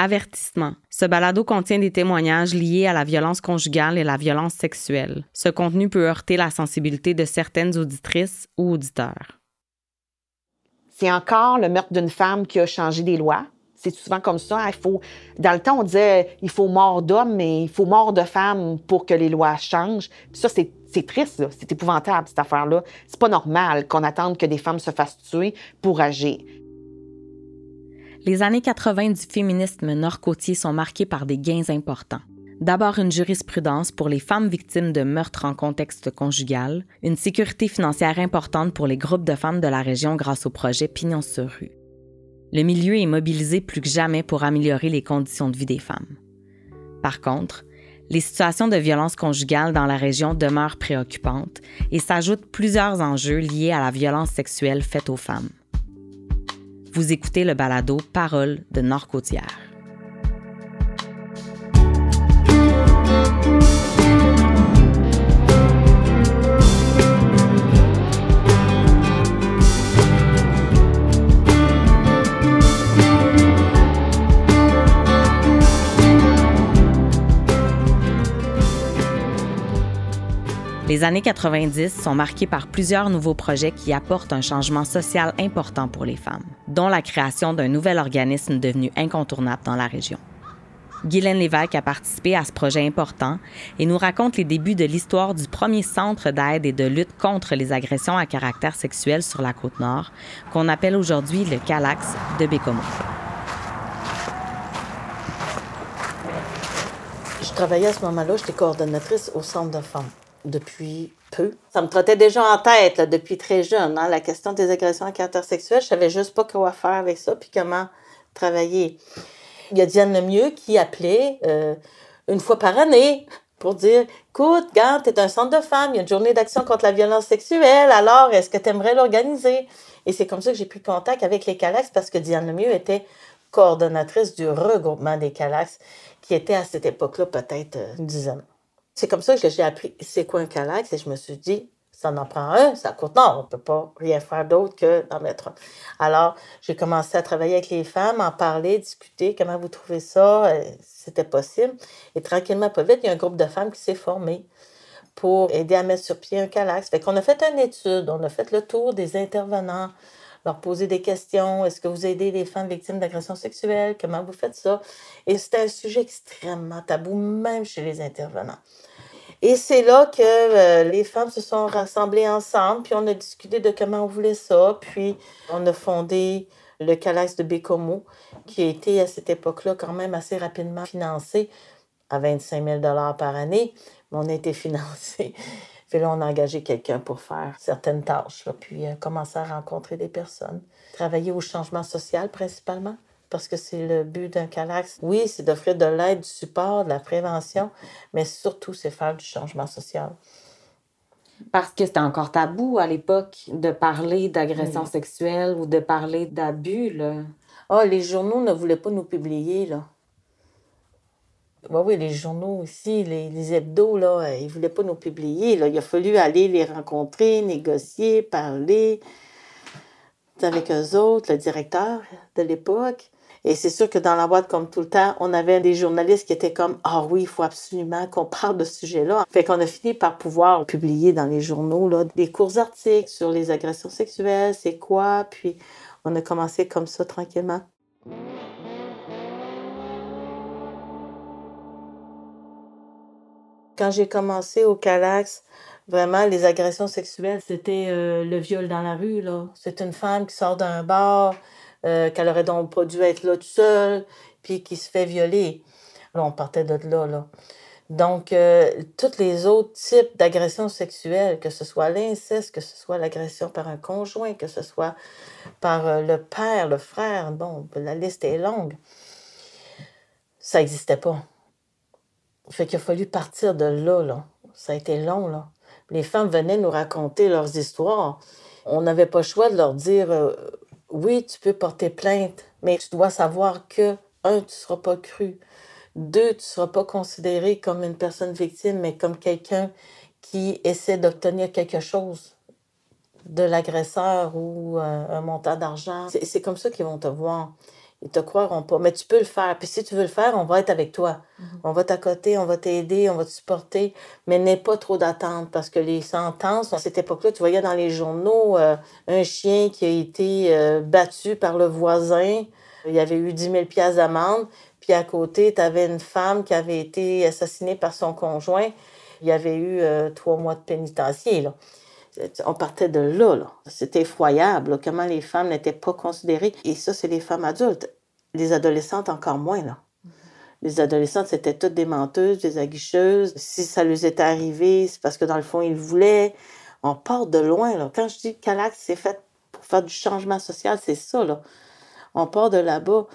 Avertissement. Ce balado contient des témoignages liés à la violence conjugale et la violence sexuelle. Ce contenu peut heurter la sensibilité de certaines auditrices ou auditeurs. C'est encore le meurtre d'une femme qui a changé des lois. C'est souvent comme ça. Il faut, dans le temps, on disait il faut mort d'homme, mais il faut mort de femme pour que les lois changent. Puis ça, c'est, c'est triste, c'est épouvantable, cette affaire-là. C'est pas normal qu'on attende que des femmes se fassent tuer pour agir. Les années 80 du féminisme nord-côtier sont marquées par des gains importants. D'abord une jurisprudence pour les femmes victimes de meurtres en contexte conjugal, une sécurité financière importante pour les groupes de femmes de la région grâce au projet Pignon sur rue. Le milieu est mobilisé plus que jamais pour améliorer les conditions de vie des femmes. Par contre, les situations de violence conjugale dans la région demeurent préoccupantes et s'ajoutent plusieurs enjeux liés à la violence sexuelle faite aux femmes. Vous écoutez le balado Parole de Nord-Côtière. Les années 90 sont marquées par plusieurs nouveaux projets qui apportent un changement social important pour les femmes, dont la création d'un nouvel organisme devenu incontournable dans la région. Guylaine Lévesque a participé à ce projet important et nous raconte les débuts de l'histoire du premier centre d'aide et de lutte contre les agressions à caractère sexuel sur la côte nord, qu'on appelle aujourd'hui le CALAX de Bécomo. Je travaillais à ce moment-là, j'étais coordonnatrice au centre de femmes depuis peu. Ça me trottait déjà en tête depuis très jeune, hein, la question des agressions à caractère sexuel. Je savais juste pas quoi faire avec ça, puis comment travailler. Il y a Diane Lemieux qui appelait euh, une fois par année pour dire Écoute, Gant, tu es un centre de femmes, il y a une journée d'action contre la violence sexuelle, alors est-ce que tu aimerais l'organiser? Et c'est comme ça que j'ai pris contact avec les Calax parce que Diane Lemieux était coordonnatrice du regroupement des Calax, qui était à cette époque-là peut-être euh, une dizaine. C'est comme ça que j'ai appris c'est quoi un calax et je me suis dit, ça en prend un, ça coûte. Non, on ne peut pas rien faire d'autre que d'en mettre un. Alors, j'ai commencé à travailler avec les femmes, en parler, discuter, comment vous trouvez ça, euh, c'était possible. Et tranquillement, pas vite, il y a un groupe de femmes qui s'est formé pour aider à mettre sur pied un calax. Fait qu'on a fait une étude, on a fait le tour des intervenants, leur poser des questions. Est-ce que vous aidez les femmes victimes d'agressions sexuelles? Comment vous faites ça? Et c'était un sujet extrêmement tabou, même chez les intervenants. Et c'est là que euh, les femmes se sont rassemblées ensemble, puis on a discuté de comment on voulait ça, puis on a fondé le Calax de Bécomo, qui a été à cette époque-là quand même assez rapidement financé à 25 000 par année, mais on a été financé. Puis là, on a engagé quelqu'un pour faire certaines tâches, puis euh, commencer à rencontrer des personnes. Travailler au changement social principalement parce que c'est le but d'un CALAX. Oui, c'est d'offrir de l'aide, du support, de la prévention, mais surtout, c'est faire du changement social. Parce que c'était encore tabou à l'époque de parler d'agression sexuelle ou de parler d'abus. Ah, les journaux ne voulaient pas nous publier, là. Oui, oui, les journaux aussi, les, les hebdos, là, ils ne voulaient pas nous publier. Là. Il a fallu aller les rencontrer, négocier, parler avec eux autres, le directeur de l'époque. Et c'est sûr que dans la boîte, comme tout le temps, on avait des journalistes qui étaient comme Ah oui, il faut absolument qu'on parle de ce sujet-là. Fait qu'on a fini par pouvoir publier dans les journaux là, des courts articles sur les agressions sexuelles, c'est quoi, puis on a commencé comme ça tranquillement. Quand j'ai commencé au Calax, vraiment, les agressions sexuelles, c'était euh, le viol dans la rue. là. C'est une femme qui sort d'un bar, euh, qu'elle aurait donc pas dû être là toute seule, puis qui se fait violer. Là, on partait de là, là. Donc, euh, tous les autres types d'agressions sexuelles, que ce soit l'inceste, que ce soit l'agression par un conjoint, que ce soit par euh, le père, le frère, bon, la liste est longue, ça n'existait pas. Fait qu'il a fallu partir de là, là. Ça a été long. Les femmes venaient nous raconter leurs histoires. On n'avait pas le choix de leur dire oui, tu peux porter plainte, mais tu dois savoir que, un, tu ne seras pas cru. Deux, tu ne seras pas considéré comme une personne victime, mais comme quelqu'un qui essaie d'obtenir quelque chose de l'agresseur ou euh, un montant d'argent. C'est comme ça qu'ils vont te voir. Ils te croiront pas. Mais tu peux le faire. Puis si tu veux le faire, on va être avec toi. Mhm. On va t'accoter, on va t'aider, on va te supporter. Mais n'aie pas trop d'attente parce que les sentences, à cette époque-là, tu voyais dans les journaux euh, un chien qui a été euh, battu par le voisin. Il y avait eu 10 000 pièces d'amende. Puis à côté, tu avais une femme qui avait été assassinée par son conjoint. Il y avait eu euh, trois mois de pénitencier. Là on partait de là. là. C'était effroyable, comment les femmes n'étaient pas considérées. Et ça, c'est les femmes adultes. Les adolescentes, encore moins. là. Les adolescentes, c'était toutes des menteuses, des aguicheuses. Si ça leur était arrivé, c'est parce que dans le fond, ils voulaient. On part de loin. Là. Quand je dis Calax, c'est fait pour faire du changement social, c'est ça. Là. On part de là-bas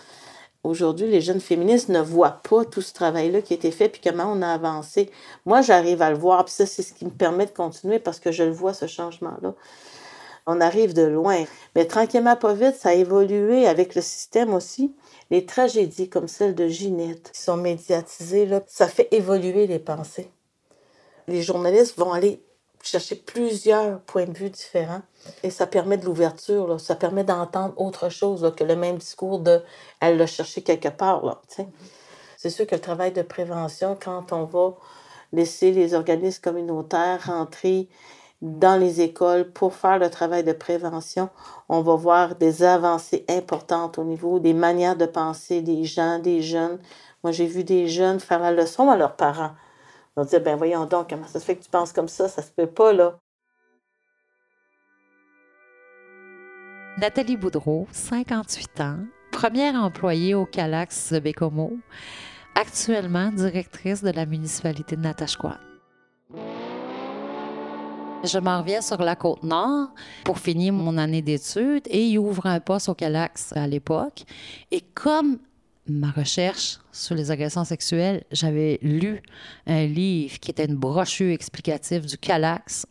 aujourd'hui, les jeunes féministes ne voient pas tout ce travail-là qui a été fait, puis comment on a avancé. Moi, j'arrive à le voir, puis ça, c'est ce qui me permet de continuer parce que je le vois, ce changement-là. On arrive de loin. Mais tranquillement, pas vite, ça a évolué avec le système aussi. Les tragédies comme celle de Ginette, qui sont médiatisées, là, ça fait évoluer les pensées. Les journalistes vont aller chercher plusieurs points de vue différents. Et ça permet de l'ouverture, ça permet d'entendre autre chose que le même discours de elle l'a cherché quelque part. Là, C'est sûr que le travail de prévention, quand on va laisser les organismes communautaires rentrer dans les écoles pour faire le travail de prévention, on va voir des avancées importantes au niveau des manières de penser des gens, des jeunes. Moi, j'ai vu des jeunes faire la leçon à leurs parents ben voyons donc, comment ça se fait que tu penses comme ça? Ça se peut pas, là. Nathalie Boudreau, 58 ans, première employée au Calax de Bécomo, actuellement directrice de la municipalité de Natashquan. Je m'en reviens sur la côte nord pour finir mon année d'études et il ouvre un poste au Calax à l'époque. Et comme ma recherche sur les agressions sexuelles, j'avais lu un livre qui était une brochure explicative du Calax?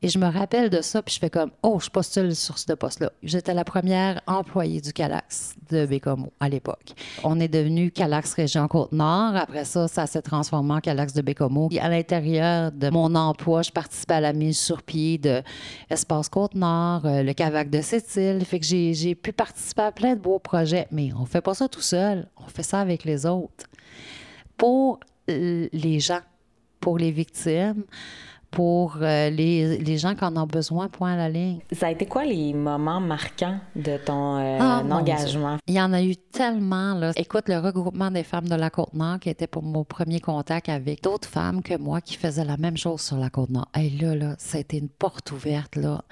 Et je me rappelle de ça, puis je fais comme, oh, je postule sur ce poste-là. J'étais la première employée du Calax de Bécomo à l'époque. On est devenu Calax Région Côte-Nord. Après ça, ça s'est transformé en Calax de Bécomo. À l'intérieur de mon emploi, je participais à la mise sur pied de Espace Côte-Nord, euh, le Cavac de Sept-Îles. Fait que j'ai pu participer à plein de beaux projets. Mais on fait pas ça tout seul. On fait ça avec les autres. Pour les gens, pour les victimes, pour euh, les, les, gens qui en ont besoin, point à la ligne. Ça a été quoi les moments marquants de ton euh, ah, engagement? Il y en a eu tellement. Là. Écoute, le regroupement des femmes de la Côte-Nord, qui était pour mon premier contact avec d'autres femmes que moi qui faisaient la même chose sur la Côte-Nord. Et là, là, ça a été une porte ouverte. là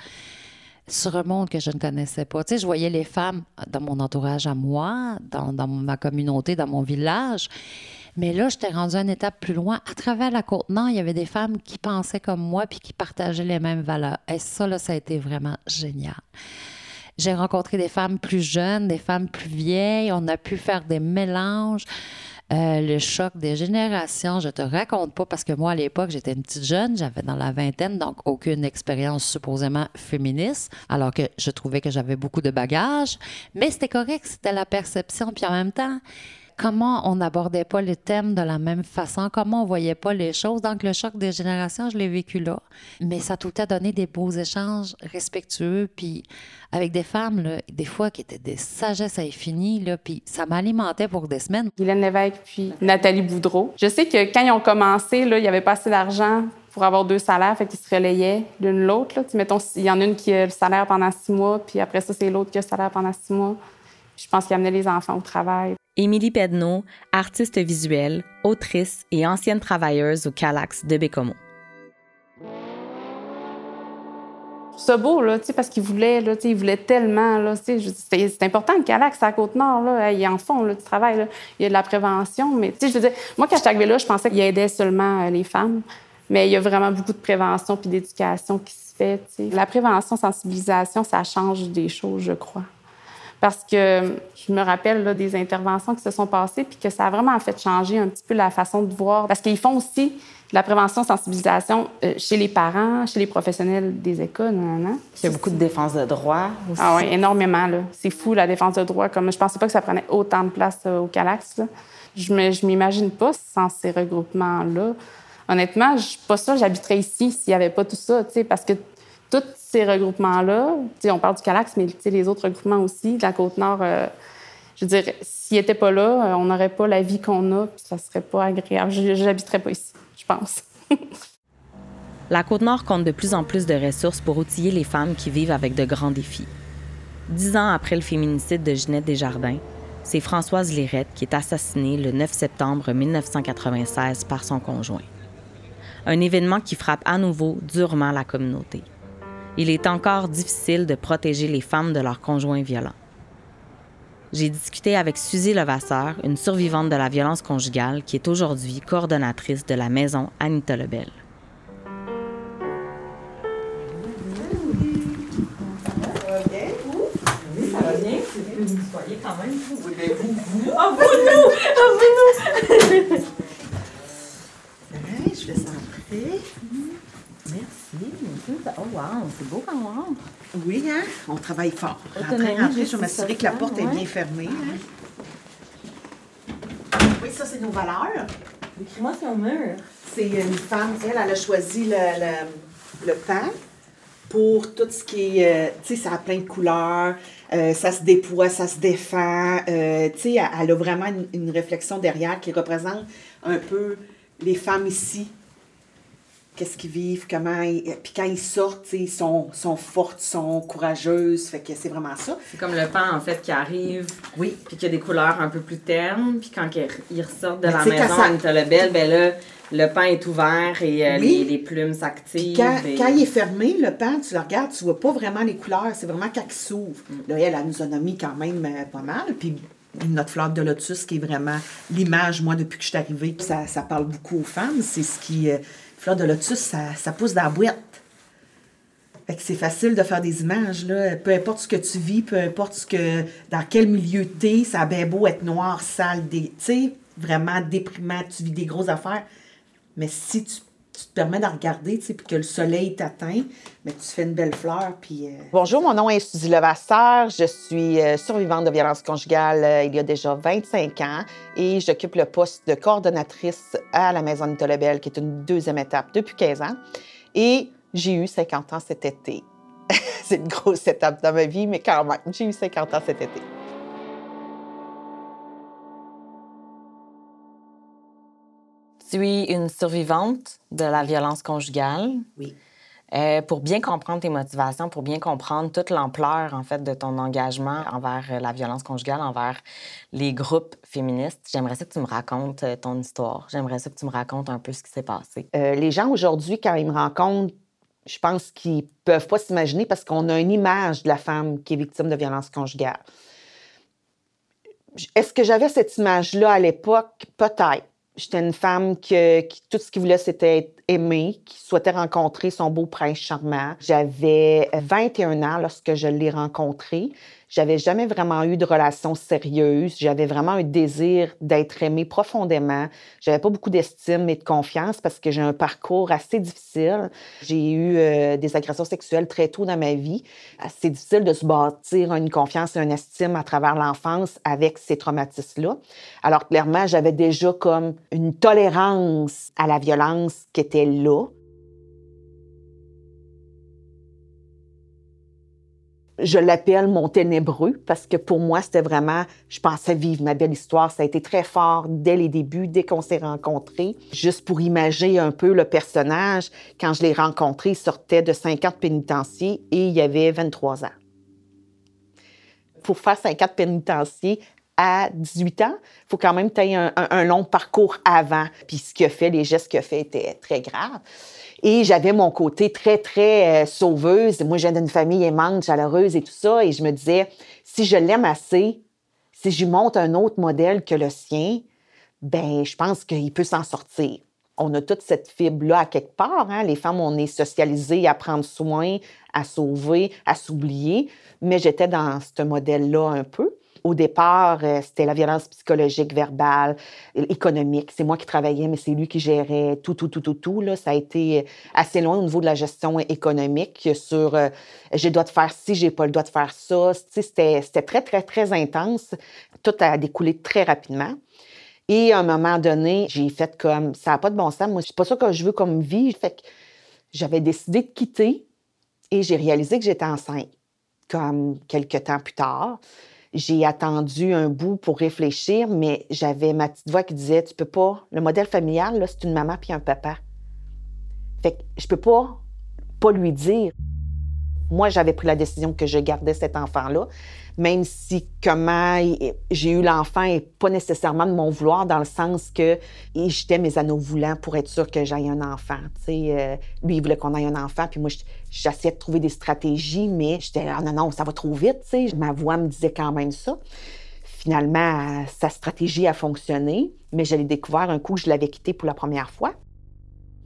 sur un monde que je ne connaissais pas. Tu sais, je voyais les femmes dans mon entourage à moi, dans, dans ma communauté, dans mon village, mais là, j'étais rendue une étape plus loin. À travers la Côte-Nord, il y avait des femmes qui pensaient comme moi puis qui partageaient les mêmes valeurs. Et ça, là, ça a été vraiment génial. J'ai rencontré des femmes plus jeunes, des femmes plus vieilles. On a pu faire des mélanges. Euh, le choc des générations, je te raconte pas parce que moi, à l'époque, j'étais une petite jeune, j'avais dans la vingtaine, donc aucune expérience supposément féministe, alors que je trouvais que j'avais beaucoup de bagages. Mais c'était correct, c'était la perception. Puis en même temps, comment on n'abordait pas les thèmes de la même façon, comment on voyait pas les choses. Donc, le choc des générations, je l'ai vécu là. Mais ça a tout à donné des beaux échanges respectueux, puis avec des femmes, des fois, qui étaient des sagesses infinies, là, puis ça m'alimentait pour des semaines. Hélène Lévesque, puis Nathalie Boudreau. Je sais que quand ils ont commencé, là, il n'y avait pas assez d'argent pour avoir deux salaires, fait qu'ils se relayaient l'une l'autre. Mettons, il y en a une qui a le salaire pendant six mois, puis après ça, c'est l'autre qui a le salaire pendant six mois. Je pense qu'ils amenaient les enfants au travail. Émilie Pedneau, artiste visuelle, autrice et ancienne travailleuse au Calax de Bécomo. C'est beau, là, parce qu'ils voulaient, là, ils voulaient tellement. Là, c'est, important, le Calax, à Côte-Nord. Là, ils en font là, du travail. Là. Il y a de la prévention. Mais je veux dire, moi, quand je suis arrivée là, je pensais qu'il aidait seulement euh, les femmes. Mais il y a vraiment beaucoup de prévention puis d'éducation qui se fait. La prévention, sensibilisation, ça change des choses, je crois. Parce que je me rappelle des interventions qui se sont passées, puis que ça a vraiment fait changer un petit peu la façon de voir. Parce qu'ils font aussi de la prévention, sensibilisation euh, chez les parents, chez les professionnels des écoles. Il y a beaucoup de défense de droit aussi. Ah oui, énormément. C'est fou, la défense de droit. Comme, je pensais pas que ça prenait autant de place euh, au Calax. Je ne m'imagine pas sans ces regroupements-là. Honnêtement, je pas ça j'habiterais ici s'il n'y avait pas tout ça, parce que tous ces regroupements-là, on parle du Calax, mais les autres regroupements aussi, de la Côte-Nord, euh, Je veux dire, s'il n'était pas là, euh, on n'aurait pas la vie qu'on a, puis ça serait pas agréable. Je n'habiterais pas ici, je pense. La Côte-Nord compte de plus en plus de ressources pour outiller les femmes qui vivent avec de grands défis. Dix ans après le féminicide de Ginette Desjardins, c'est Françoise Lérette qui est assassinée le 9 septembre 1996 par son conjoint. Un événement qui frappe à nouveau durement la communauté. Il est encore difficile de protéger les femmes de leurs conjoints violents. J'ai discuté avec Suzy Levasseur, une survivante de la violence conjugale qui est aujourd'hui coordonnatrice de la maison Anita Lebel. quand même. Vous voulez vous, vous. Vous, nous! Vous, nous! je vais s'entrer. Merci. Oh, wow, c'est beau quand on rentre. Oui, hein? On travaille fort. Rentrer, rentrer, je vais m'assurer que la porte est bien fermée. Hein? Oui, ça, c'est nos valeurs. Écris-moi sur le mur. C'est une femme, elle, elle a choisi le, le, le pain pour tout ce qui est, euh, tu sais, ça a plein de couleurs, euh, ça se déploie, ça se défend, euh, tu sais, elle, a vraiment une, réflexion derrière qui représente un peu les femmes ici, qu'est-ce qu'ils vivent, comment, puis quand ils sortent, ils sont, sont fortes, sont courageuses, fait que c'est vraiment ça. C'est comme le pan, en fait, qui arrive, oui. puis qui a des couleurs un peu plus ternes, puis quand ils ressortent de la maison, ça... le belle, ben là, le pain est ouvert et euh, les, plumes s'activent. Quand, quand, il est fermé, le pain, tu le regardes, tu vois pas vraiment les couleurs. C'est vraiment quand il s'ouvre. Mm. Là, elle, nous a mis quand même euh, pas mal. Puis notre fleur de lotus, qui est vraiment l'image, moi, depuis que je suis arrivée, ça, ça parle beaucoup aux femmes. C'est ce qui. Euh, fleur de lotus, ça, ça pousse dans la boîte. Fait que c'est facile de faire des images, là. Peu importe ce que tu vis, peu importe ce que, dans quel milieu tu es, ça a bien beau être noir, sale, tu vraiment déprimant, tu vis des grosses affaires mais si tu, te permets de regarder, tu sais, puis que le soleil t'atteint, mais tu fais une belle fleur. Euh, Bonjour, mon nom est Suzy Levasseur. Je suis euh, survivante de violence conjugale euh, il y a déjà 25 ans et j'occupe le poste de coordonnatrice à la Maison Lebel, qui est une deuxième étape depuis 15 ans. Et j'ai eu 50 ans cet été. C'est une grosse étape dans ma vie, mais quand même, j'ai eu 50 ans cet été. Tu es une survivante de la violence conjugale. Oui. Euh, pour bien comprendre tes motivations, pour bien comprendre toute l'ampleur en fait de ton engagement envers euh, la violence conjugale, envers les groupes féministes, j'aimerais ça que tu me racontes euh, ton histoire. J'aimerais ça que tu me racontes un peu ce qui s'est passé. les gens aujourd'hui, quand ils me rencontrent, je pense qu'ils peuvent pas s'imaginer parce qu'on a une image de la femme qui est victime de violence conjugale. Est-ce que j'avais cette image-là à l'époque? Peut-être. J'étais une femme qui, tout ce qu'il voulait, c'était être aimée, qui souhaitait rencontrer son beau prince charmant. J'avais 21 ans lorsque je l'ai rencontré. J'avais jamais vraiment eu de relation sérieuse. J'avais vraiment un désir d'être aimée profondément. J'avais pas beaucoup d'estime et de confiance parce que j'ai un parcours assez difficile. J'ai eu euh, des agressions sexuelles très tôt dans ma vie. C'est difficile de se bâtir une confiance et une estime à travers l'enfance avec ces traumatismes-là. Alors clairement, j'avais déjà comme une tolérance à la violence qui était là. Je l'appelle mon ténébreux parce que pour moi, c'était vraiment, je pensais vivre ma belle histoire. Ça a été très fort dès les débuts, dès qu'on s'est rencontrés. Juste pour imaginer un peu le personnage, quand je l'ai rencontré, il sortait de 50 pénitenciers et il avait 23 ans. Pour faire 50 pénitenciers à 18 ans, il faut quand même que un, un, long parcours avant. Puis ce qu'il a fait, les gestes qu'il a fait étaient très graves. Et j'avais mon côté très, très euh, sauveuse. Moi, j'ai d'une famille aimante, chaleureuse et tout ça. Et je me disais, si je l'aime assez, si je lui montre un autre modèle que le sien, ben je pense qu'il peut s'en sortir. On a toute cette fibre-là à quelque part. Hein? Les femmes, on est socialisées à prendre soin, à sauver, à s'oublier. Mais j'étais dans ce modèle-là un peu. Au départ, euh, c'était la violence psychologique, verbale, économique. C'est moi qui travaillais, mais c'est lui qui gérait tout, tout, tout, tout, tout. Là. Ça a été assez loin au niveau de la gestion économique sur euh, j'ai le droit de faire ci, j'ai pas le droit de faire ça. C'était, c'était très, très, très intense. Tout a découlé très rapidement. Et à un moment donné, j'ai fait comme ça n'a pas de bon sens. Moi, c'est pas ça que je veux comme vie. Que j'avais décidé de quitter et j'ai réalisé que j'étais enceinte, comme quelques temps plus tard J'ai attendu un bout pour réfléchir, mais j'avais ma petite voix qui disait Tu peux pas. Le modèle familial, c'est une maman puis un papa. Fait que je peux pas, pas lui dire. Moi, j'avais pris la décision que je gardais cet enfant-là, même si comment j'ai eu l'enfant et pas nécessairement de mon vouloir, dans le sens que j'étais mes anneaux voulants pour être sûr que j'aille un enfant. Euh, lui, il voulait qu'on aille un enfant, puis moi, j'essayais de trouver des stratégies, mais j'étais ah, non, non, ça va trop vite. Ma voix me disait quand même ça. Finalement, sa stratégie a fonctionné, mais je l'ai découvert un coup je l'avais quitté pour la première fois.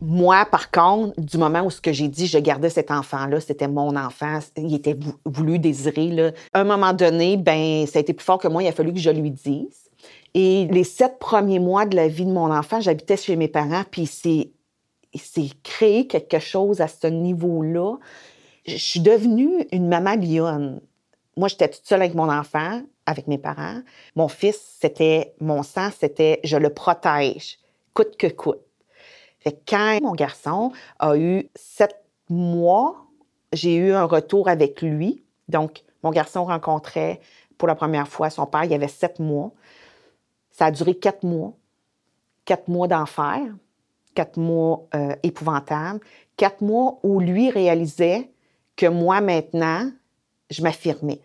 Moi, par contre, du moment où ce que j'ai dit, je gardais cet enfant-là, c'était mon enfant, il était voulu, désiré. Là. À un moment donné, ben, ça a été plus fort que moi, il a fallu que je lui dise. Et les sept premiers mois de la vie de mon enfant, j'habitais chez mes parents, puis c'est s'est créé quelque chose à ce niveau-là. Je suis devenue une maman lionne. Moi, j'étais toute seule avec mon enfant, avec mes parents. Mon fils, c'était mon sang, c'était je le protège, coûte que coûte. Fait quand mon garçon a eu sept mois, j'ai eu un retour avec lui. Donc, mon garçon rencontrait pour la première fois son père, il y avait sept mois. Ça a duré quatre mois. Quatre mois d'enfer, quatre mois euh, épouvantables, quatre mois où lui réalisait que moi, maintenant, je m'affirmais.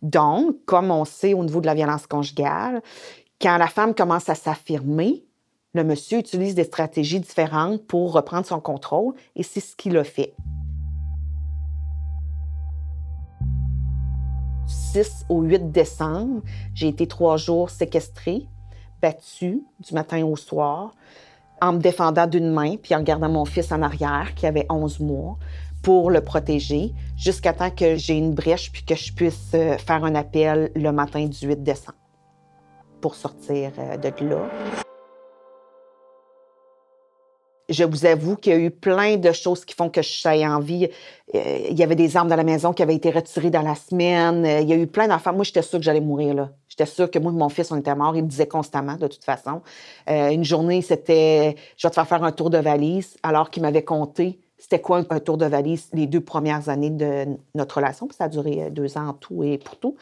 Donc, comme on sait au niveau de la violence conjugale, quand la femme commence à s'affirmer, le monsieur utilise des stratégies différentes pour reprendre son contrôle et c'est ce qu'il a fait. 6 au 8 décembre, j'ai été trois jours séquestrée, battue du matin au soir, en me défendant d'une main puis en gardant mon fils en arrière qui avait 11 mois pour le protéger jusqu'à temps que j'ai une brèche puis que je puisse euh, faire un appel le matin du 8 décembre pour sortir euh, de là je vous avoue qu'il y a eu plein de choses qui font que je suis en vie. Euh, il y avait des armes dans la maison qui avaient été retirées dans la semaine. Euh, il y a eu plein d'enfants. Moi, j'étais sûre que j'allais mourir. là. J'étais sûre que moi et mon fils, on était morts. Il me disait constamment, de toute façon. Euh, une journée, c'était je vais te faire faire un tour de valise, alors qu'il m'avait compté c'était quoi un, tour de valise les deux premières années de notre relation. Puis ça a duré deux ans en tout et pour tout.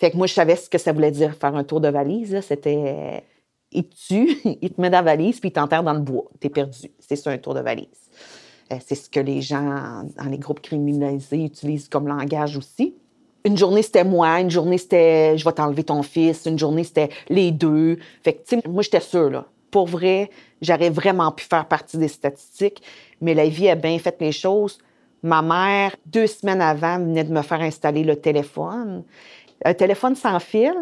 Fait que moi, je savais ce que ça voulait dire faire un tour de valise. C'était il te tue, il te met dans la valise, puis il t'enterre dans le bois. Tu es perdu. C'est ça, un tour de valise. Euh, c'est ce que les gens dans les groupes criminalisés utilisent comme langage aussi. Une journée, c'était moi. Une journée, c'était je vais t'enlever ton fils. Une journée, c'était les deux. Fait que, tu sais, moi, j'étais sûre, là. Pour vrai, j'aurais vraiment pu faire partie des statistiques, mais la vie a bien fait les choses. Ma mère, deux semaines avant, venait de me faire installer le téléphone. Un téléphone sans fil,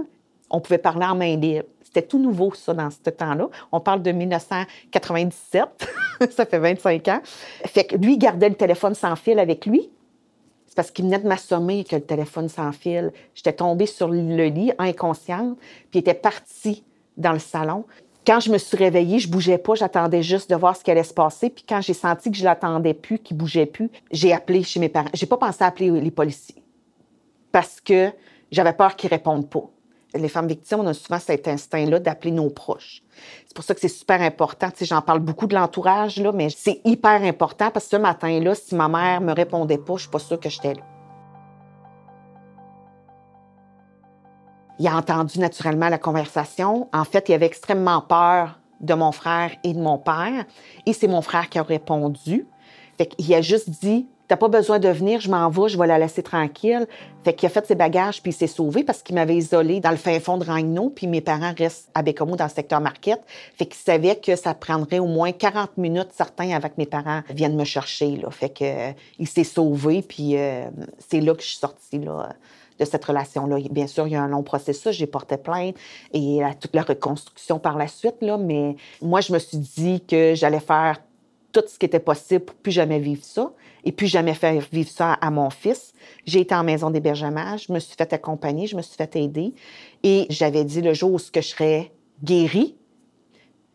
on pouvait parler en main libre. C'était tout nouveau, ça, dans ce temps-là. On parle de 1997. ça fait 25 ans. Fait que lui, il gardait le téléphone sans fil avec lui. C'est parce qu'il venait de m'assommer que le téléphone sans fil. J'étais tombée sur le lit, inconsciente, puis il était parti dans le salon. Quand je me suis réveillée, je bougeais pas, j'attendais juste de voir ce qui allait se passer. Puis quand j'ai senti que je l'attendais plus, qu'il bougeait plus, j'ai appelé chez mes parents. J'ai pas pensé à appeler les policiers parce que j'avais peur qu'ils répondent pas les femmes victimes, on a souvent cet instinct-là d'appeler nos proches. C'est pour ça que c'est super important. Tu j'en parle beaucoup de l'entourage, là, mais c'est hyper important parce que ce matin-là, si ma mère me répondait pas, je suis pas sûre que j'étais là. Il a entendu naturellement la conversation. En fait, il avait extrêmement peur de mon frère et de mon père. Et c'est mon frère qui a répondu. Fait qu'il a juste dit T'as pas besoin de venir, je m'en vais, je vais la laisser tranquille. Fait qu'il a fait ses bagages puis il s'est sauvé parce qu'il m'avait isolé dans le fin fond de Ragno, puis mes parents restent à Bécomo dans le secteur Marquette. Fait qu'il savait que ça prendrait au moins 40 minutes, certains, avec mes parents viennent me chercher. Là. Fait que euh, il s'est sauvé, puis euh, c'est là que je suis sortie là, de cette relation-là. Bien sûr, il y a un long processus, j'ai porté plainte et toute la reconstruction par la suite, là, mais moi, je me suis dit que j'allais faire tout ce qui était possible pour plus jamais vivre ça et puis jamais faire vivre ça à mon fils. J'ai été en maison d'hébergement, je me suis fait accompagner, je me suis fait aider et j'avais dit le jour où je serais guérie,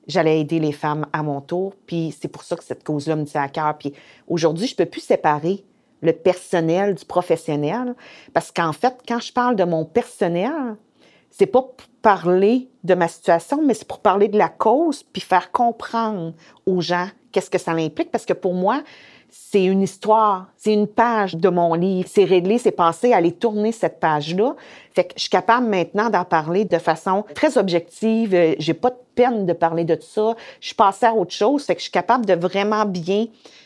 j'allais aider les femmes à mon tour. Puis c'est pour ça que cette cause-là me tient à cœur. Puis aujourd'hui, je peux plus séparer le personnel du professionnel parce qu'en fait, quand je parle de mon personnel, c'est pas pour parler de ma situation, mais c'est pour parler de la cause puis faire comprendre aux gens qu'est-ce que ça implique? Parce que pour moi, c'est une histoire, c'est une page de mon livre. C'est réglé, c'est passé, aller tourner cette page-là. Fait que je suis capable maintenant d'en parler de façon très objective. J'ai pas de peine de parler de ça. Je suis passée à autre chose. Fait que je suis capable de vraiment bien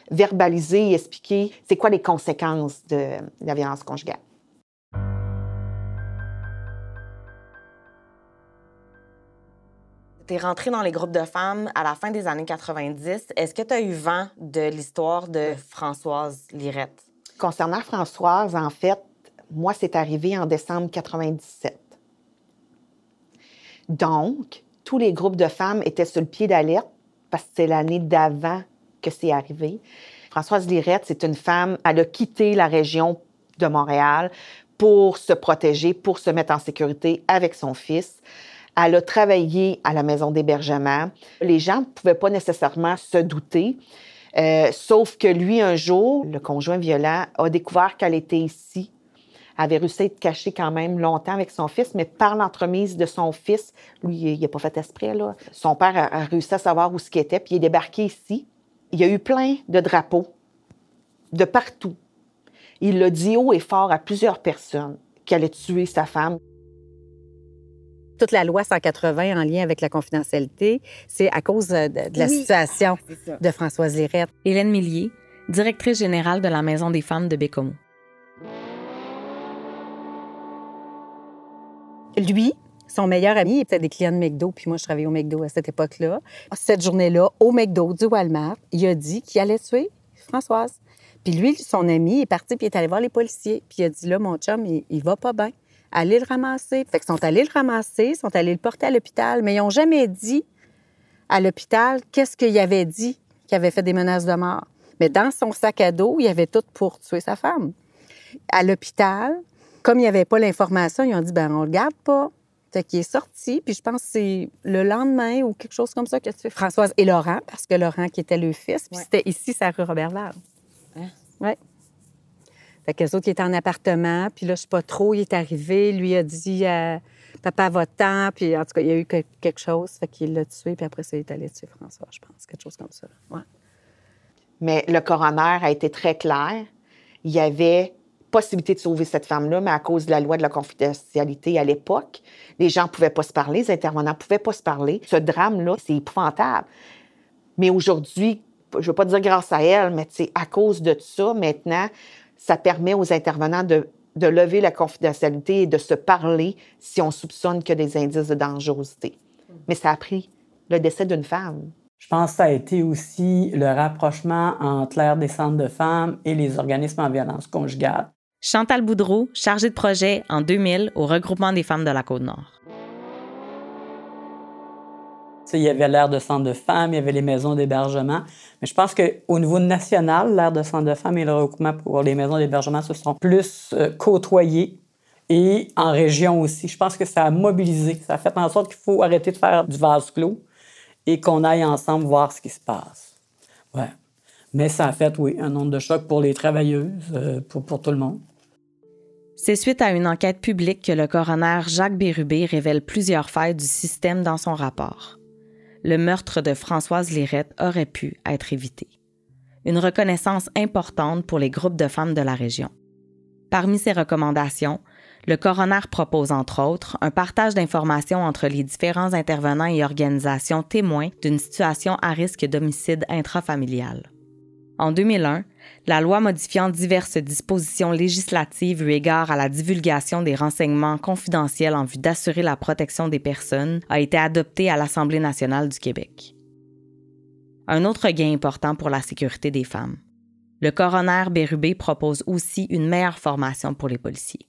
verbaliser et expliquer c'est quoi les conséquences de la violence conjugale. Tu es rentrée dans les groupes de femmes à la fin des années 90. Est-ce que tu as eu vent de l'histoire de Françoise Lirette? Concernant Françoise, en fait, moi, c'est arrivé en décembre 97. Donc, tous les groupes de femmes étaient sur le pied d'alerte parce que c'est l'année d'avant que c'est arrivé. Françoise Lirette, c'est une femme, elle a quitté la région de Montréal pour se protéger, pour se mettre en sécurité avec son fils. Elle a travaillé à la maison d'hébergement. Les gens ne pouvaient pas nécessairement se douter. Euh, sauf que lui, un jour, le conjoint violent a découvert qu'elle était ici. Elle avait réussi à être cachée quand même longtemps avec son fils, mais par l'entremise de son fils, lui, il n'a pas fait esprit, là. Son père a, réussi à savoir où ce qu'il était, puis il est débarqué ici. Il y a eu plein de drapeaux, de partout. Il l'a dit haut et fort à plusieurs personnes qu'elle allait tuer sa femme toute la loi 180 en lien avec la confidentialité, c'est à cause de, la situation de Françoise Lirette. Hélène Millier, directrice générale de la Maison des femmes de Bécomo. Lui, son meilleur ami, était des clients de McDo, puis moi, je travaillais au McDo à cette époque-là. Cette journée-là, au McDo du Walmart, il a dit qu'il allait tuer Françoise. Puis lui, son ami, est parti, puis il est allé voir les policiers. Puis il a dit, là, mon chum, il, il va pas bien aller le ramasser. Fait qu'ils sont allés le ramasser, sont allés le porter à l'hôpital, mais ils n'ont jamais dit à l'hôpital qu'est-ce qu'il avait dit qu'il avait fait des menaces de mort. Mais dans son sac à dos, il y avait tout pour tuer sa femme. À l'hôpital, comme il n'y avait pas l'information, ils ont dit ben on le garde pas. Fait qu'il est sorti, puis je pense que c'est le lendemain ou quelque chose comme ça que tu fais Françoise et Laurent, parce que Laurent qui était le fils, puis c'était ici, sa rue Robert Lalle. Hein? Oui. Fait qu'eux autres, qui étaient en appartement, puis là, je sais pas trop, il est arrivé, lui a dit euh, Papa, va-t'en, puis en tout cas, il y a eu quelque chose, fait qu'il l'a tué, puis après ça, il est allé tuer François, je pense, quelque chose comme ça. Ouais. Mais le coroner a été très clair. Il y avait possibilité de sauver cette femme-là, mais à cause de la loi de la confidentialité à l'époque, les gens ne pouvaient pas se parler, les intervenants ne pouvaient pas se parler. Ce drame-là, c'est épouvantable. Mais aujourd'hui, je ne veux pas dire grâce à elle, mais à cause de ça, maintenant, ça permet aux intervenants de, lever la confidentialité et de se parler si on soupçonne qu'il y a des indices de dangerosité. Mais ça a pris le décès d'une femme. Je pense que ça a été aussi le rapprochement entre l'ère des centres de femmes et les organismes en violence conjugale. Chantal Boudreau, chargée de projet en 2000 au regroupement des femmes de la Côte-Nord il y avait l'ère de centre de femmes, il y avait les maisons d'hébergement. Mais je pense qu'au niveau national, l'ère de centre de femmes et le recoupement pour les maisons d'hébergement se sont plus euh, côtoyés. Et en région aussi. Je pense que ça a mobilisé. Ça a fait en sorte qu'il faut arrêter de faire du vase clos et qu'on aille ensemble voir ce qui se passe. Ouais. Mais ça a fait, oui, un nombre de chocs pour les travailleuses, euh, pour, pour tout le monde. C'est suite à une enquête publique que le coroner Jacques Bérubé révèle plusieurs failles du système dans son rapport le meurtre de Françoise Lirette aurait pu être évité. Une reconnaissance importante pour les groupes de femmes de la région. Parmi ces recommandations, le coroner propose entre autres un partage d'informations entre les différents intervenants et organisations témoins d'une situation à risque d'homicide intrafamilial. En 2001, la loi modifiant diverses dispositions législatives eu égard à la divulgation des renseignements confidentiels en vue d'assurer la protection des personnes a été adoptée à l'Assemblée nationale du Québec. Un autre gain important pour la sécurité des femmes. Le coroner Bérubé propose aussi une meilleure formation pour les policiers.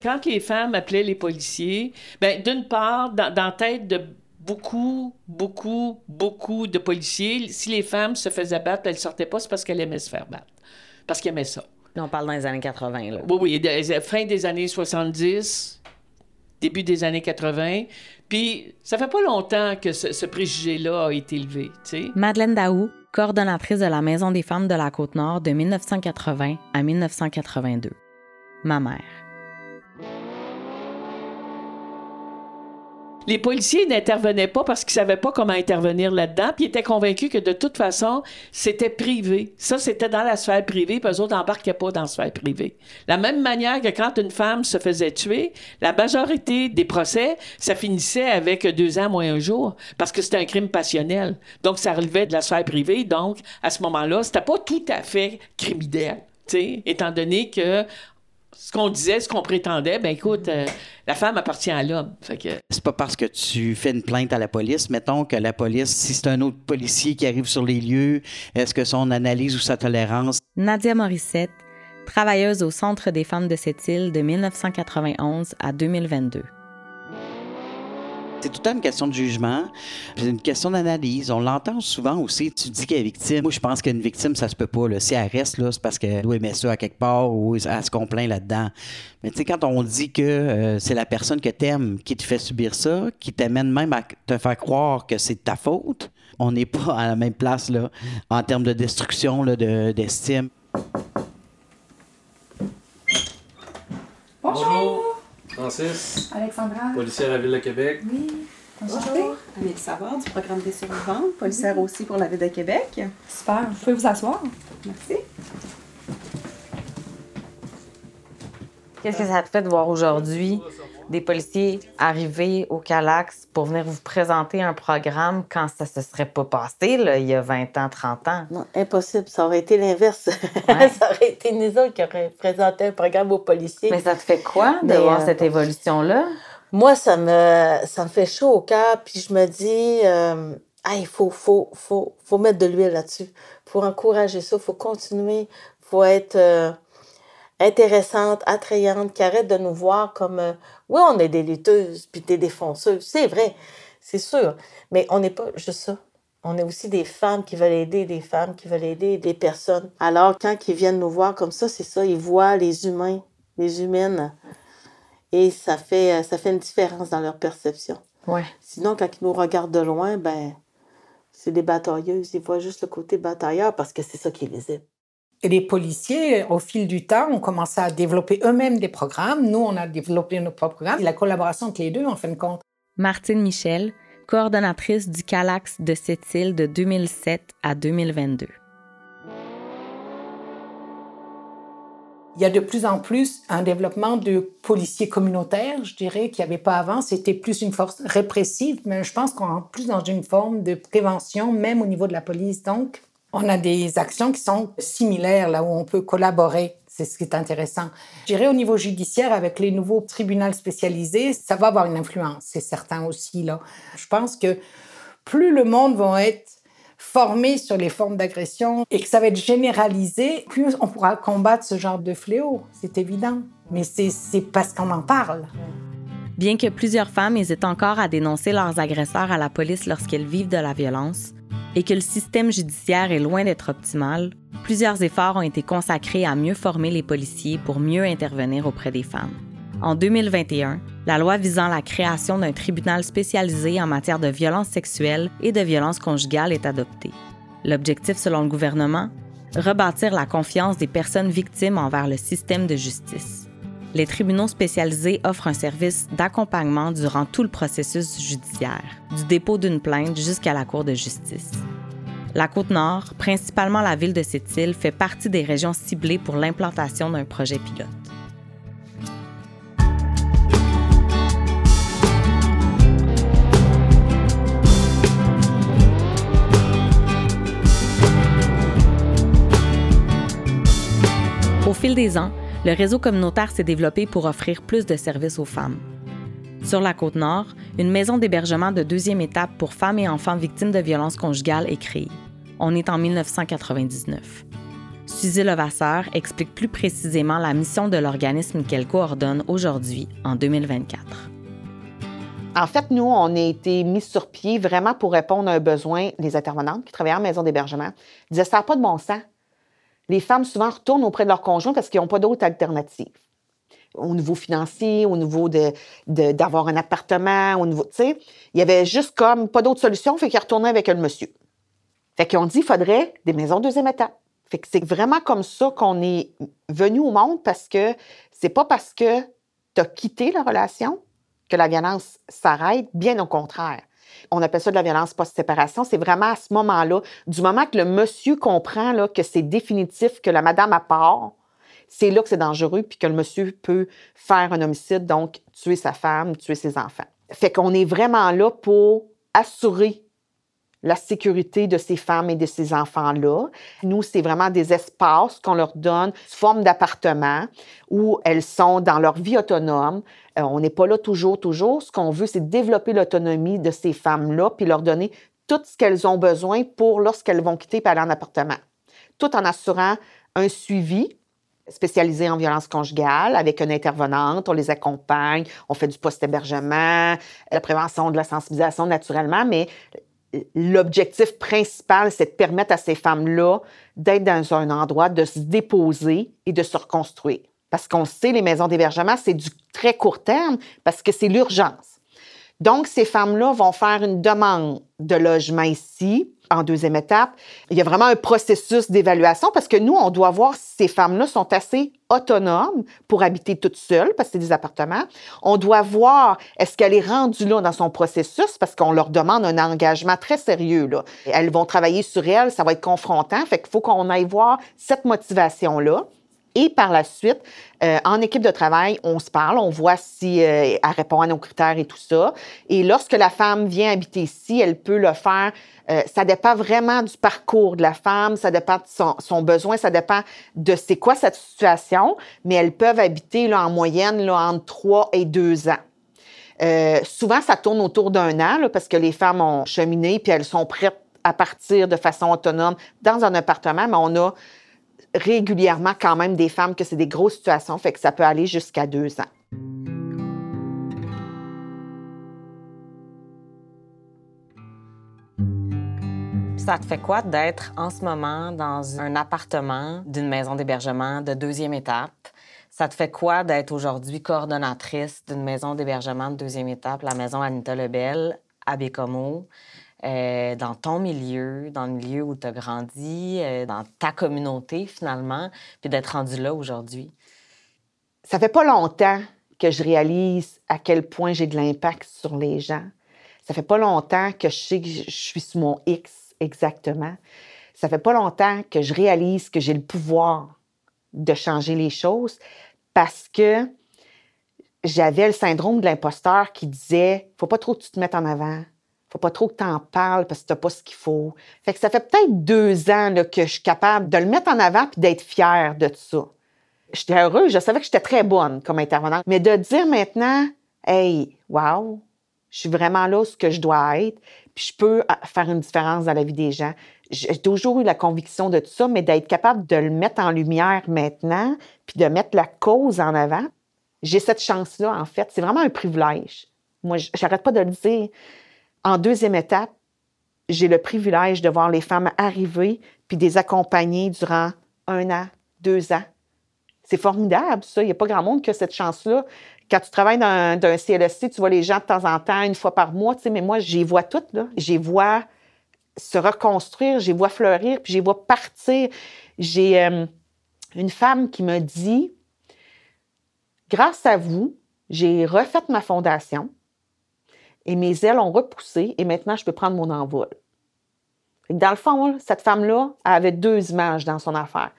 Quand les femmes appelaient les policiers, ben, d'une part, dans, dans tête de beaucoup, beaucoup, beaucoup de policiers, si les femmes se faisaient battre, elles ne sortaient pas, c'est parce qu'elles aimaient se faire battre. Parce qu'elles aimaient ça. on parle dans les années 80, là. Oui, oui, fin des années 70, début des années 80. Puis, ça fait pas longtemps que ce, préjugé-là a été élevé, tu sais. Madeleine Daou, coordonnatrice de la Maison des femmes de la Côte-Nord de 1980 à 1982. Ma mère. Les policiers n'intervenaient pas parce qu'ils savaient pas comment intervenir là-dedans, puis ils étaient convaincus que de toute façon, c'était privé. Ça, c'était dans la sphère privée, puis eux autres n'embarquaient pas dans la sphère privée. La même manière que quand une femme se faisait tuer, la majorité des procès, ça finissait avec deux ans moins un jour, parce que c'était un crime passionnel. Donc, ça relevait de la sphère privée. Donc, à ce moment-là, c'était pas tout à fait criminel. étant donné que ce qu'on disait, ce qu'on prétendait, ben écoute, euh, la femme appartient à l'homme. Que... C'est pas parce que tu fais une plainte à la police, mettons que la police, si c'est un autre policier qui arrive sur les lieux, est-ce que son analyse ou sa tolérance? Nadia Morissette, travailleuse au Centre des femmes de cette île de 1991 à 2022. C'est tout le temps une question de jugement, c'est une question d'analyse. On l'entend souvent aussi. Tu dis qu'elle est victime. Moi, je pense qu'une victime, ça se peut pas. Si elle reste, c'est parce qu'elle doit aimer ça à quelque part ou elle se complaint là-dedans. Mais tu sais, quand on dit que euh, c'est la personne que t'aimes qui te fait subir ça, qui t'amène même à te faire croire que c'est ta faute, on n'est pas à la même place là, en termes de destruction, là, d'estime. Bonjour. Francis. Alexandra. Policière à la Ville de Québec. Oui. Bonjour. Amélie Savard du programme des survivantes, policière aussi pour la Ville de Québec. Super. Vous pouvez vous asseoir. Merci. Qu'est-ce que ça te fait de voir aujourd'hui? Des policiers arriver au Calax pour venir vous présenter un programme quand ça se serait pas passé là, il y a 20 ans, 30 ans? Non, impossible. Ça aurait été l'inverse. ça aurait été nous autres qui auraient présenté un programme aux policiers. Mais ça te fait quoi de voir euh, cette évolution-là? Moi, ça me, ça me fait chaud au cœur, puis je me dis, euh, il faut, faut, faut, faut mettre de l'huile là-dessus. pour encourager ça, il faut continuer, il faut être... Euh, intéressante, attrayante, qui arrête de nous voir comme euh, oui, on est des lutteuses puis des défonceuses. C'est vrai, c'est sûr. Mais on n'est pas juste ça. On est aussi des femmes qui veulent aider, des femmes qui veulent aider des personnes. Alors, quand ils viennent nous voir comme ça, c'est ça, ils voient les humains, les humaines. Et ça fait, ça fait une différence dans leur perception. Ouais. Sinon, quand ils nous regardent de loin, ben, c'est des batailleuses. Ils voient juste le côté batailleur parce que c'est ça qui les aide. Et les policiers, au fil du temps, ont commencé à développer eux-mêmes des programmes. Nous, on a développé nos propres programmes. Et la collaboration entre les deux, en fin de compte. Martine Michel, coordonnatrice du CALAX de cette île de 2007 à 2022. Il y a de plus en plus un développement de policiers communautaires, je dirais, qu'il n'y avait pas avant. C'était plus une force répressive, mais je pense qu'on est plus dans une forme de prévention, même au niveau de la police. Donc, on a des actions qui sont similaires, là où on peut collaborer. C'est ce qui est intéressant. Je dirais au niveau judiciaire, avec les nouveaux tribunaux spécialisés, ça va avoir une influence, c'est certain aussi. Là. Je pense que plus le monde va être formé sur les formes d'agression et que ça va être généralisé, plus on pourra combattre ce genre de fléau. C'est évident. Mais c'est parce qu'on en parle. Bien que plusieurs femmes hésitent encore à dénoncer leurs agresseurs à la police lorsqu'elles vivent de la violence, et que le système judiciaire est loin d'être optimal, plusieurs efforts ont été consacrés à mieux former les policiers pour mieux intervenir auprès des femmes. En 2021, la loi visant la création d'un tribunal spécialisé en matière de violences sexuelles et de violences conjugales est adoptée. L'objectif, selon le gouvernement, rebâtir la confiance des personnes victimes envers le système de justice. Les tribunaux spécialisés offrent un service d'accompagnement durant tout le processus judiciaire, du dépôt d'une plainte jusqu'à la Cour de justice. La Côte-Nord, principalement la ville de cette île, fait partie des régions ciblées pour l'implantation d'un projet pilote. Au fil des ans, le réseau communautaire s'est développé pour offrir plus de services aux femmes. Sur la côte nord, une maison d'hébergement de deuxième étape pour femmes et enfants victimes de violences conjugales est créée. On est en 1999. Suzy Levasseur explique plus précisément la mission de l'organisme qu'elle coordonne aujourd'hui, en 2024. En fait, nous, on a été mis sur pied vraiment pour répondre à un besoin des intervenantes qui travaillaient en maison d'hébergement. Ils disaient, ça pas de bon sens les femmes souvent retournent auprès de leur conjoint parce qu'ils n'ont pas d'autres alternatives. Au niveau financier, au niveau de, d'avoir un appartement, au niveau, tu sais, il y avait juste comme pas d'autre solution, fait qu'ils retournaient avec un monsieur. Fait qu'ils ont dit qu'il faudrait des maisons deuxième état. Fait que c'est vraiment comme ça qu'on est venu au monde parce que c'est pas parce que tu as quitté la relation que la violence s'arrête, bien au contraire. On appelle ça de la violence post-séparation. C'est vraiment à ce moment-là, du moment que le monsieur comprend que c'est définitif, que la madame a part, c'est là que c'est dangereux, puis que le monsieur peut faire un homicide, donc tuer sa femme, tuer ses enfants. Fait qu'on est vraiment là pour assurer la sécurité de ces femmes et de ces enfants-là. Nous, c'est vraiment des espaces qu'on leur donne forme d'appartements où elles sont dans leur vie autonome. Euh, on n'est pas là toujours, toujours. Ce qu'on veut, c'est développer l'autonomie de ces femmes-là puis leur donner tout ce qu'elles ont besoin pour lorsqu'elles vont quitter et aller en appartement. Tout en assurant un suivi spécialisé en violence conjugale avec une intervenante, on les accompagne, on fait du post-hébergement, la prévention de la sensibilisation naturellement, mais l'objectif principal, c'est de permettre à ces femmes-là d'être dans un endroit, de se déposer et de se reconstruire. Parce qu'on sait, les maisons d'hébergement, c'est du très court terme parce que c'est l'urgence. Donc, ces femmes-là vont faire une demande de logement ici, en deuxième étape. Il y a vraiment un processus d'évaluation parce que nous, on doit voir si ces femmes-là sont assez autonomes pour habiter toutes seules parce que c'est des appartements. On doit voir est-ce qu'elle est rendue là dans son processus parce qu'on leur demande un engagement très sérieux. Là. Elles vont travailler sur elles, ça va être confrontant. Fait qu'il faut qu'on aille voir cette motivation-là. Et par la suite, euh, en équipe de travail, on se parle, on voit si euh, elle répond à nos critères et tout ça. Et lorsque la femme vient habiter ici, elle peut le faire. Euh, ça dépend vraiment du parcours de la femme, ça dépend de son, besoin, ça dépend de c'est quoi cette situation, mais elles peuvent habiter là, en moyenne entre 3 et 2 ans. Souvent, ça tourne autour d'un an parce que les femmes ont cheminé puis elles sont prêtes à partir de façon autonome dans un appartement, mais on a régulièrement quand même des femmes que c'est des grosses situations, fait que ça peut aller jusqu'à deux ans. Ça te fait quoi d'être en ce moment dans un appartement d'une maison d'hébergement de deuxième étape? Ça te fait quoi d'être aujourd'hui coordonnatrice d'une maison d'hébergement de deuxième étape, la maison Anita Lebel à Bécomo? Euh, dans ton milieu, dans le milieu où tu as grandi, euh, dans ta communauté finalement, puis d'être rendu là aujourd'hui? Ça fait pas longtemps que je réalise à quel point j'ai de l'impact sur les gens. Ça fait pas longtemps que je sais que je suis sous mon X exactement. Ça fait pas longtemps que je réalise que j'ai le pouvoir de changer les choses parce que j'avais le syndrome de l'imposteur qui disait faut pas trop que tu te mettes en avant, faut pas trop que tu en parles parce que tu pas ce qu'il faut. Fait que ça fait peut-être deux ans que je suis capable de le mettre en avant puis d'être fière de ça. J'étais heureuse, je savais que j'étais très bonne comme intervenante. Mais de dire maintenant, hey, wow, je suis vraiment là ce que je dois être, puis je peux ah, faire une différence dans la vie des gens. J'ai toujours eu la conviction de tout ça, mais d'être capable de le mettre en lumière maintenant, puis de mettre la cause en avant, j'ai cette chance-là, en fait. C'est vraiment un privilège. Moi, j'arrête pas de le dire. En deuxième étape, j'ai le privilège de voir les femmes arriver puis de les accompagner durant un an, deux ans. C'est formidable, ça. Il n'y a pas grand monde qui a cette chance-là. Quand tu travailles dans un, CLSC, tu vois les gens de temps en temps, une fois par mois, tu sais, mais moi, j'y vois toutes, là. J'y vois se reconstruire, j'y vois fleurir, puis j'y vois partir. J'ai euh, une femme qui me dit, grâce à vous, j'ai refait ma fondation, et mes ailes ont repoussé et maintenant je peux prendre mon envol. Dans le fond, cette femme-là avait deux images dans son affaire.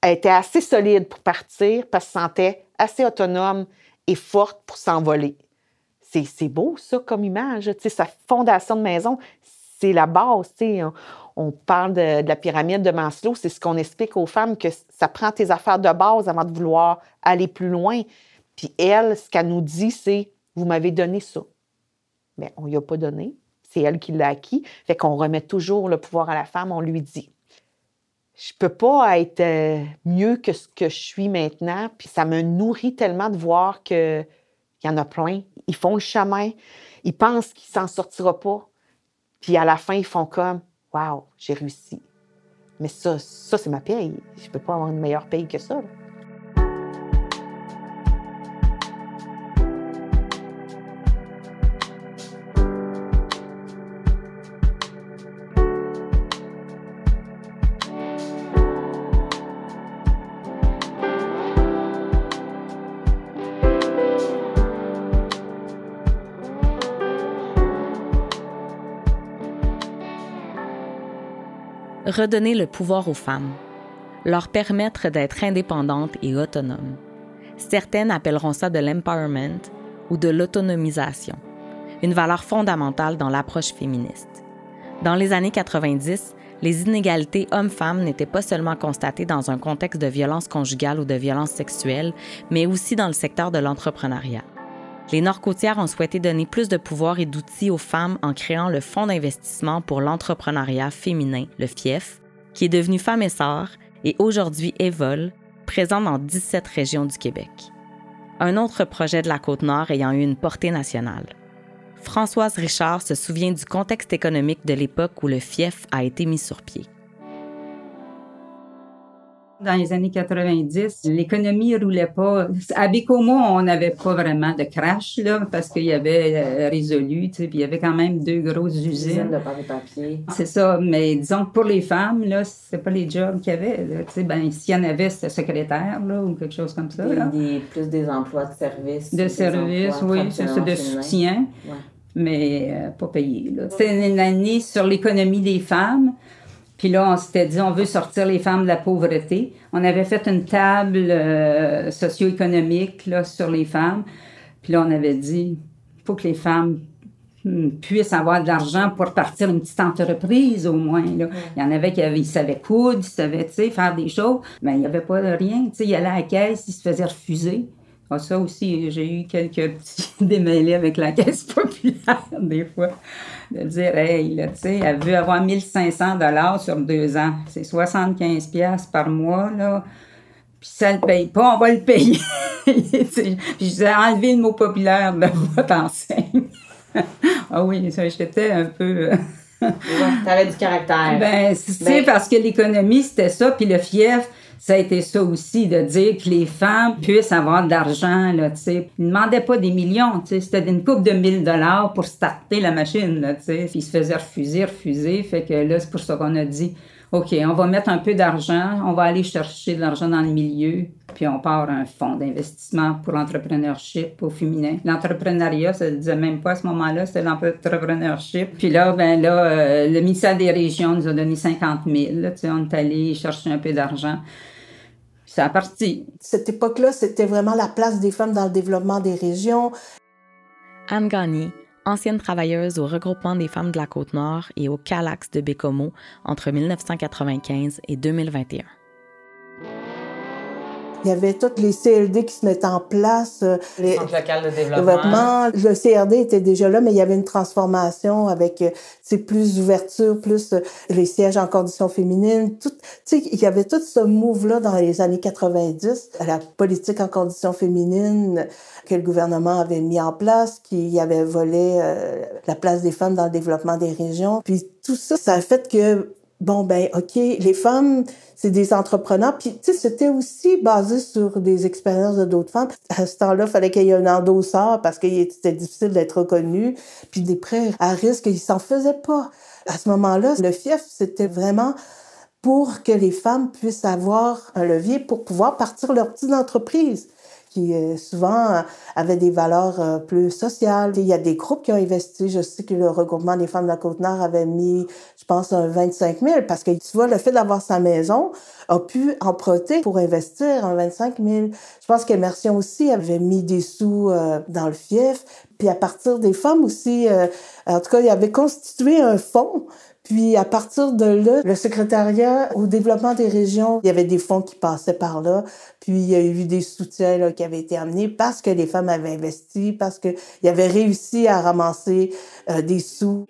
Elle était assez solide pour partir parce qu'elle se sentait assez autonome et forte pour s'envoler. C'est beau, ça, comme image. sa fondation de maison, c'est la base. On, on, parle de, de, la pyramide de Maslow, c'est ce qu'on explique aux femmes, que ça prend tes affaires de base avant de vouloir aller plus loin. Puis elle, ce qu'elle nous dit, c'est, vous m'avez donné ça mais on ne lui a pas donné. C'est elle qui l'a acquis. Fait qu'on remet toujours le pouvoir à la femme, on lui dit. Je peux pas être euh, mieux que ce que je suis maintenant. Puis ça me nourrit tellement de voir qu'il y en a plein. Ils font le chemin. Ils pensent qu'ils s'en sortiront pas. Puis à la fin, ils font comme Waouh, j'ai réussi. Mais ça, ça c'est ma paye. Je peux pas avoir une meilleure paye que ça. Redonner le pouvoir aux femmes, leur permettre d'être indépendantes et autonomes. Certaines appelleront ça de l'empowerment ou de l'autonomisation, une valeur fondamentale dans l'approche féministe. Dans les années 90, les inégalités hommes-femmes n'étaient pas seulement constatées dans un contexte de violence conjugale ou de violence sexuelle, mais aussi dans le secteur de l'entrepreneuriat. Les Nord-Côtières ont souhaité donner plus de pouvoir et d'outils aux femmes en créant le Fonds d'investissement pour l'entrepreneuriat féminin, le FIEF, qui est devenu Femmes et Sœurs et aujourd'hui Evol, présent dans 17 régions du Québec. Un autre projet de la Côte-Nord ayant eu une portée nationale. Françoise Richard se souvient du contexte économique de l'époque où le FIEF a été mis sur pied. Dans les années 90, l'économie roulait pas. À Bécomo, on n'avait pas vraiment de crash, là, parce qu'il y avait euh, résolu, tu sais, puis il y avait quand même deux grosses usines. de papier. C'est ça, mais disons que pour les femmes, là, c'est pas les jobs qu'il y avait. Tu sais, ben, s'il y en avait, c'était secrétaire, là, ou quelque chose comme ça. Là. plus des emplois de service. De service, oui, c'est ça, de soutien. Mais euh, pas payé. C'était une année sur l'économie des femmes. Puis là, on s'était dit, on veut sortir les femmes de la pauvreté. On avait fait une table euh, socio-économique là, sur les femmes. Puis là, on avait dit, il faut que les femmes hmm, puissent avoir de l'argent pour partir une petite entreprise au moins. Là. Il y en avait qui avaient, ils savaient coudre, ils savaient faire des choses, mais il n'y avait pas de rien. sais, il allait à la caisse, il se faisait refuser. Ah, ça aussi, j'ai eu quelques petits démêlés avec la caisse populaire, des fois. De dire, hey, là, tu sais, elle veut avoir 1500 dollars sur deux ans. C'est 75 pièces par mois, là. Puis ça le paye pas, on va le payer. puis je disais, enlever le mot populaire de votre enseigne. ah oui, ça, j'étais un peu... ouais, t'avais du caractère. Ben, tu sais, ben parce que l'économie, c'était ça, puis le fief, ça a été ça aussi, de dire que les femmes puissent avoir de l'argent, là, tu sais. Ils ne demandaient pas des millions, tu sais. C'était une coupe de 1000 dollars pour starter la machine, là, tu sais. Puis ils se faisaient refuser, refuser. Fait que là, c'est pour ça qu'on a dit, OK, on va mettre un peu d'argent, on va aller chercher de l'argent dans le milieu, puis on part un fonds d'investissement pour l'entrepreneurship au féminin. L'entrepreneuriat, ça ne disait même pas à ce moment-là, c'était l'entrepreneurship. Puis là, ben là, euh, le ministère des Régions nous a donné 50 000. Là, on est allé chercher un peu d'argent. Ça a parti. Cette époque-là, c'était vraiment la place des femmes dans le développement des régions. Anne Gagné, ancienne travailleuse au regroupement des femmes de la Côte-Nord et au Calax de Bécomo entre 1995 et 2021. Il y avait toutes les CLD qui se mettaient en place. Euh, les centres de développement. Le CRD était déjà là, mais il y avait une transformation avec c'est euh, plus d'ouverture, plus euh, les sièges en conditions féminines. Tout, il y avait tout ce move-là dans les années 90, la politique en conditions féminines que le gouvernement avait mis en place, qui avait volé la place des femmes dans le développement des régions. Puis tout ça, ça a fait que bon ben ok les femmes c'est des entrepreneurs. Puis tu sais c'était aussi basé sur des expériences de d'autres femmes. À ce temps-là fallait qu'il y ait un endosseur parce que c'était difficile d'être reconnu. Puis des prêts à risque ils s'en faisaient pas. À ce moment-là le fief c'était vraiment pour que les femmes puissent avoir un levier pour pouvoir partir leur petite entreprise qui euh, souvent euh, avaient des valeurs euh, plus sociales. Il y a des groupes qui ont investi. Je sais que le regroupement des femmes de la Côte-Nord avait mis, je pense, un 25 000 parce que, tu vois, le fait d'avoir sa maison a pu emprunter pour investir un 25 000. Je pense qu'Immersion aussi avait mis des sous dans le fief. Puis à partir des femmes aussi, en tout cas, il avait constitué un fonds puis à partir de là, le secrétariat au développement des régions, il y avait des fonds qui passaient par là. Puis il y a eu des soutiens qui avaient été amenés parce que les femmes avaient investi, parce qu'ils avaient réussi à ramasser euh, des sous.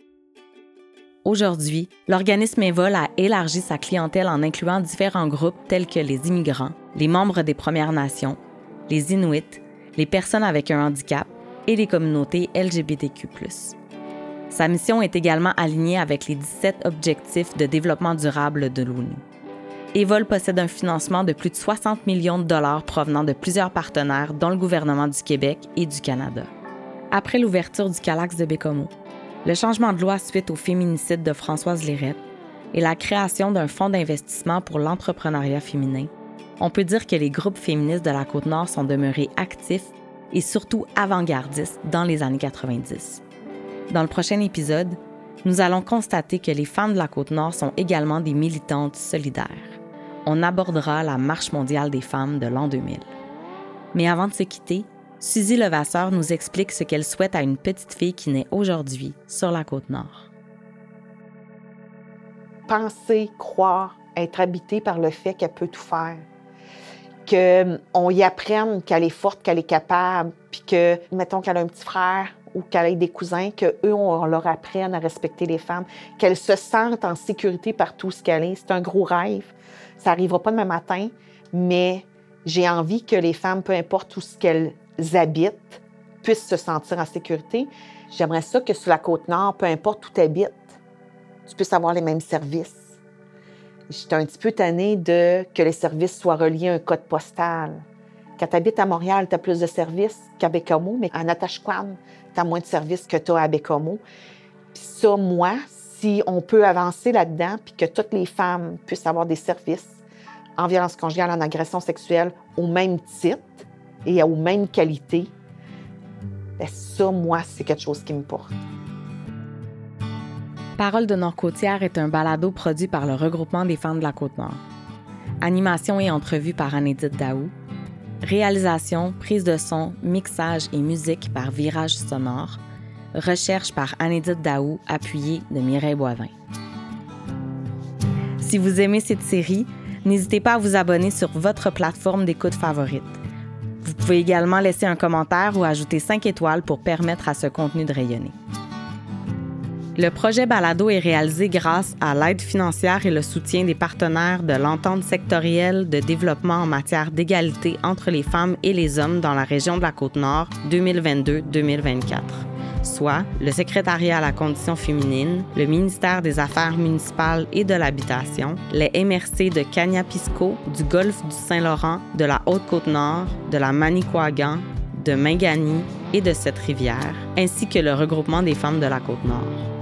Aujourd'hui, l'organisme Evol a élargi sa clientèle en incluant différents groupes tels que les immigrants, les membres des Premières Nations, les Inuits, les personnes avec un handicap et les communautés LGBTQ. Sa mission est également alignée avec les 17 objectifs de développement durable de l'ONU. Evol possède un financement de plus de 60 millions de dollars provenant de plusieurs partenaires, dont le gouvernement du Québec et du Canada. Après l'ouverture du Calax de Bécomo, le changement de loi suite au féminicide de Françoise Lérette et la création d'un fonds d'investissement pour l'entrepreneuriat féminin, on peut dire que les groupes féministes de la Côte-Nord sont demeurés actifs et surtout avant-gardistes dans les années 90. Dans le prochain épisode, nous allons constater que les femmes de la Côte-Nord sont également des militantes solidaires. On abordera la Marche mondiale des femmes de l'an 2000. Mais avant de se quitter, Suzy Levasseur nous explique ce qu'elle souhaite à une petite fille qui naît aujourd'hui sur la Côte-Nord. Penser, croire, être habitée par le fait qu'elle peut tout faire qu'on y apprenne qu'elle est forte, qu'elle est capable, puis que, mettons qu'elle a un petit frère ou qu'elle ait des cousins, qu'eux, on leur apprenne à respecter les femmes, qu'elles se sentent en sécurité par tout ce qu'elle est. C'est un gros rêve. Ça n'arrivera pas demain matin, mais j'ai envie que les femmes, peu importe où ce qu'elles habitent, puissent se sentir en sécurité. J'aimerais ça que sur la côte nord, peu importe où tu habites, tu puisses avoir les mêmes services J'étais un petit peu tannée de que les services soient reliés à un code postal. Quand tu habites à Montréal, tu as plus de services qu'à Bécomo, mais en Atashquan, as moins de services que tu as à Bécomo. Puis ça, moi, si on peut avancer là-dedans, puis que toutes les femmes puissent avoir des services en violence conjugale, en agression sexuelle, au même titre et aux mêmes qualités, bien ça, moi, c'est quelque chose qui me porte. Parole de Nord-Côtière est un balado produit par le regroupement des femmes de la Côte-Nord. Animation et entrevue par Anédite Daou. Réalisation, prise de son, mixage et musique par Virage Sonore. Recherche par Anédite Daou, appuyée de Mireille Boivin. Si vous aimez cette série, n'hésitez pas à vous abonner sur votre plateforme d'écoute favorite. Vous pouvez également laisser un commentaire ou ajouter 5 étoiles pour permettre à ce contenu de rayonner. Le projet Balado est réalisé grâce à l'aide financière et le soutien des partenaires de l'entente sectorielle de développement en matière d'égalité entre les femmes et les hommes dans la région de la Côte-Nord 2022-2024 soit le secrétariat à la condition féminine, le ministère des Affaires municipales et de l'Habitation, les MRC de Cagnapisco, du Golfe du Saint-Laurent, de la Haute-Côte-Nord, de la Manicouagan, de Mingani et de cette rivière, ainsi que le regroupement des femmes de la Côte-Nord.